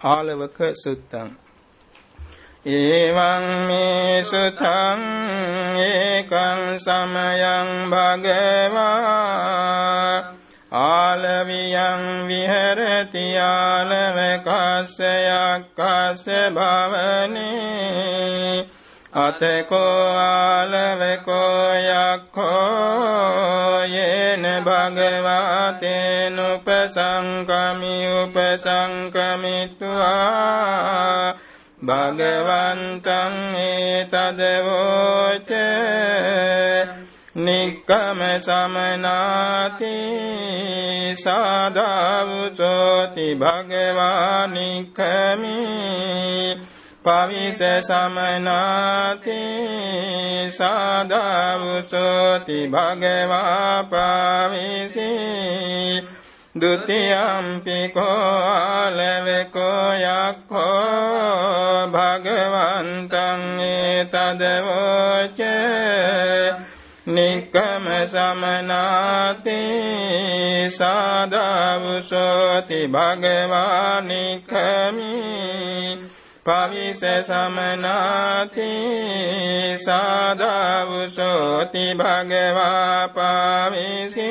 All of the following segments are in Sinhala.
ආලවක සුත්තං. එවං මේ සුතං ඒකං සමයං භගවා. ආලවියං විහෙරති ආලවකස්සයක් කස්ස භවනේ. අතකෝ ආලවකෝ යක්ඛෝ යේන භගවතේන උපසංකමි උපසංකමිත්වා භගවන්තං ඒතදවෝච නික්කම සමනාති සාදාවුසෝති භගවා නික්කමී පවිස සමනාති සාදාවුසෝති භගවා පවිසි ဒုတိယံပိကောအလဝကောယခောဘဂဝန္တံဧတဒဝေနိကမသမနာတိသာဒဝုသောတိဘဂဝါနိခမိ පවිස සමනාති සාදවුසෝති භගවා පවිසි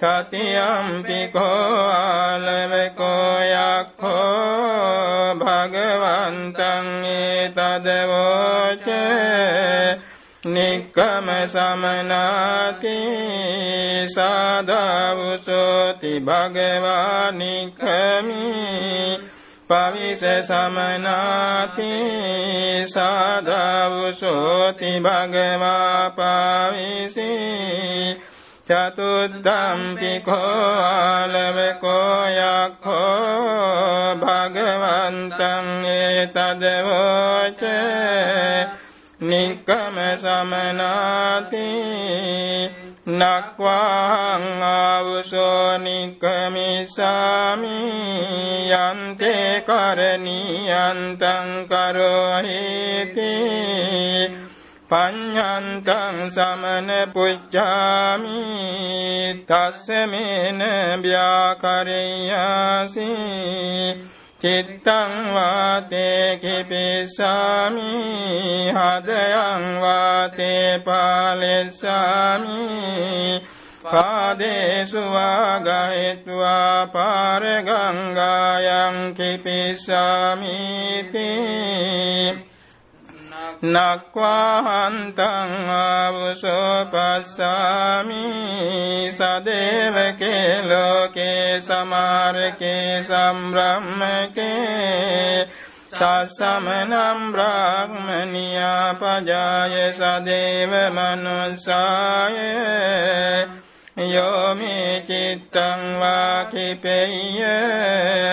තතියම්පි කෝලවකෝ යක්ඛෝ භගවන්තං ඒතදවෝච නික්කම සමනාති සාදවුසෝති භගවා නික්කමී පවිස සමනාති සාදාවුසෝති භගවා පවිසී චතුද්දම්පි කෝලවකෝ යක්ඛෝ භගවන්තං ඒතදවෝච නික්කම සමනාති. නක්වාං ආවසෝ නික්කමිසාමි යන්තේ කරණීයන්තං කරෝහිති. පඤ්ඤන්තං සමන පුච්ඡාමි. තස්සමේන ව්‍යාකරේයසි චිත්තං වාතේ කිපිසාමි හදයං වාතේ පාලෙස්සාමි. පාදේසු වාගයත්වා පාරගංගායන් කිපිසාමි තේ නක්වාහන්තං ආවසෝපස්සාමි සදේවකේ ලෝකේ සමාරකේ සම්බ්‍රහ්මකේ සසමනම් බ්‍රාහ්මනියා පජාය සදේව මනුස්සාය යෝමේ චිත්තං වා කිපෙය්‍ය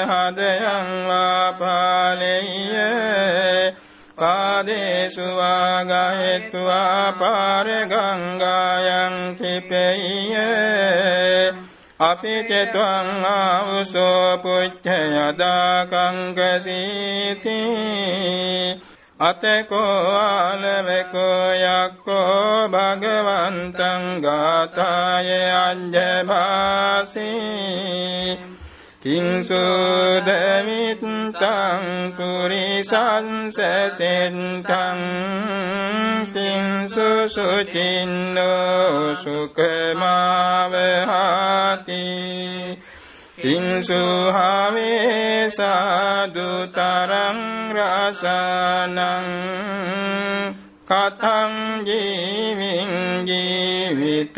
හදයං වා පාලෙය්‍ය පාදේසු වාගහෙත්වා පාරගංගායන් කිපෙය්‍ය අපි චෙත්වං ආවුසෝ පුච්ච යදා කංකසීති අතකෝ ආලවකෝ යක්කෝ භගවන්තං ගාතාය අඤ්ජභාසී කිංසුදමිත්තං පුරිසංසසෙන්තං තිංසුසුචින්නෝ සුකමාවහාති කිංසුහාවේ සාදුතරං රසනං කතං ජීවින් ජීවිතමාහුසෙත්තන්ති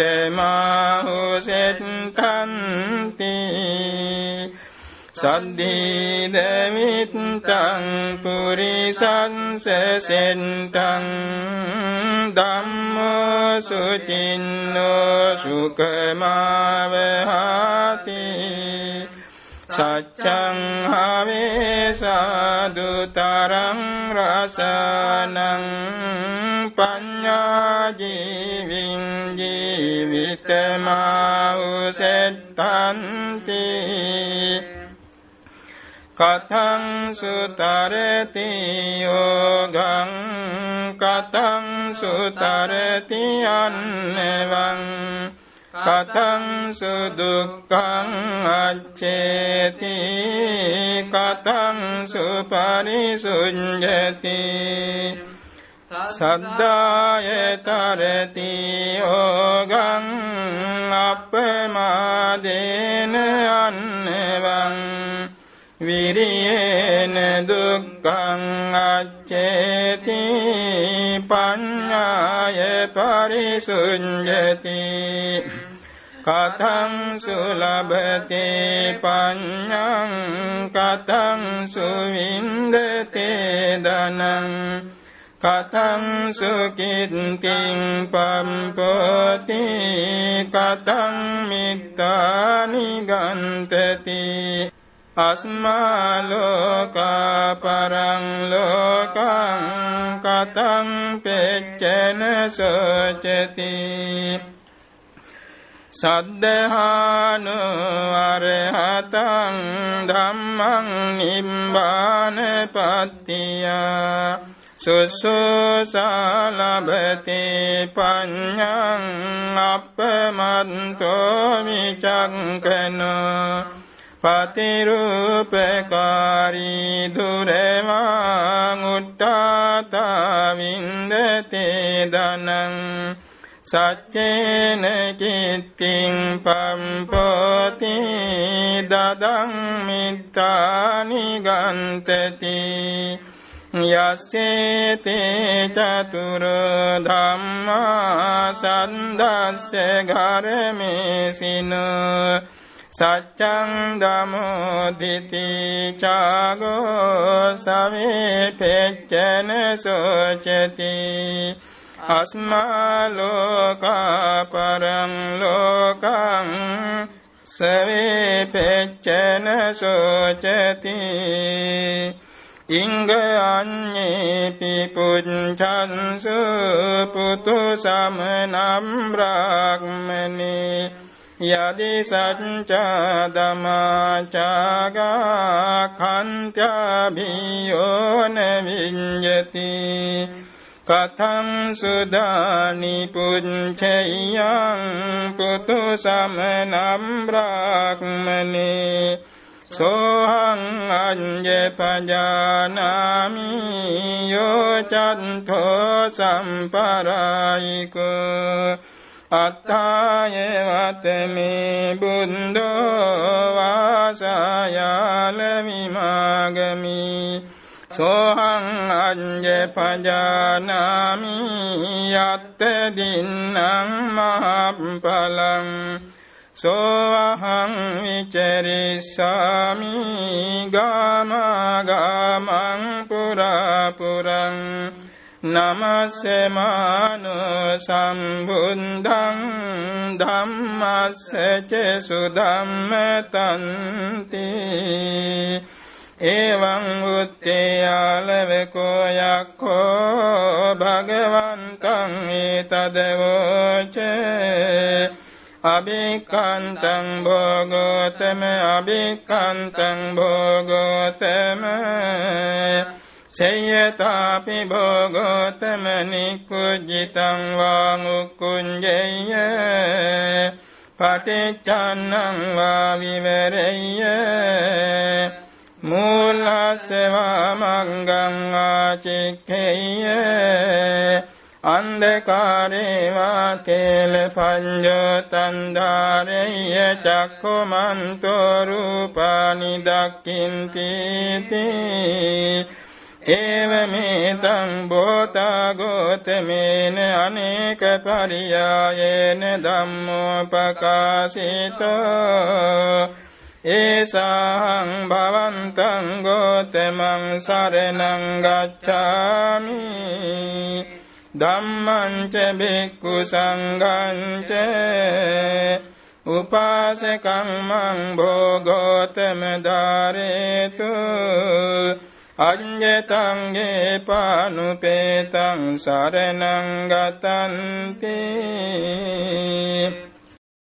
සද්ධීදමිත්තං පුරිසංසසෙන්ටං ධම්මසුචින්නෝ සුකමාවහාති සච්චං හවේ සාදුතරං රසනං පඤ්ඤාජීවින් ජීවිතමාඋසෙත්තන්ති කතං සුතරති යෝගං කතං සුතරති අන්නවං කතං සුදුක්ඛං අච්චේති කතං සුපරිසුඤ්ජති සද්දාය දුක්ඛං අච්චේති පඤ්ඤාය පරිසුඤ්ජති කතං සුලබතේ පඤ්ඤං කතං සුවින්දතේ දනං කතං සුකින්තිං පම්පති කතං මිත්තානි ගන්තති අස්මාලෝකා පරං ලෝකං කතං පෙච්චන සෝචති සද්ධානු අරහතං ධම්මං නිම්බාන පත්තියා සුසුසාලබති පඤ්ඤං අපමන්තෝ විචංකනෝ පතිරූපකාරී දුරවාං උට්ටාතා වින්දතේ දනං සච්චේන කිත්තිං පම්පෝති දදං මිත්තානි ගන්තති යස්සේතේ චතුර ධම්මා සන්දස්ස ගරමේසිනෝ සච්චං දමෝදිති චාගෝ සවේ පෙච්චන සෝචති අස්මා ලෝකා පරං ලෝකං සවේ පෙච්චන සෝචති ඉංග අඤ්ඤේපි පුච්ඡන්සු පුතු සමනම් බ්‍රාහ්මනේ යදි සච්චා දමාචාගා කන්ත්‍යාභියෝන විඤ්ඤති කතං සුදානි පුච්ඡයං පුතු සමනම් බ්‍රාහ්මනේ සෝහං අඤ්ඤ පජානාමි යෝ චන්තෝ සම්පරායිකෝ අත්තාය වතමේ බුන්දෝ වාසායාල විමාගමි සෝහං අඤ්ඤ පජානාමි යත්ත දින්නම් මහප්පලං සෝහං විචරිස්සාමි ගාම ගාමං පුරා පුරං නමස්සමානු සම්බුද්ධං ධම්මස්සච සුධම්මතන්ති එවං උත්තේයාලවකෝ යක්ඛෝ භගවන්තං ඒතදවෝචේ අභිකන්තං භෝගෝතම අභිකන්තං භෝගෝතම සේයතාපි භෝගෝතම නිකුජ්ජිතං වාංඋක්කුංජය පටිච්චන්නං වා විවරෙය්‍ය මූලසවා මංගං ආචික්ඛේය අන්ධකාරේ වා කේල පඤ්ඤෝ තන්දාරෙය්‍ය චක්ඛමන්තෝ රූපානි දක්ඛින්ති තී ඒවමේතං බෝතා ගෝතමේන අනේක පරියායේන ධම්මෝපකාශිතෝ. ඒසාහං භවන්තං ගෝතමං සරණං ගච්ඡාමි. ධම්මං ච බික්ඛු සංඝං ච. උපාසකං මං භෝගෝතම ධාරේතු. අඤ්ඤතංගේ පානුපේතං සරණං ගතන්ති.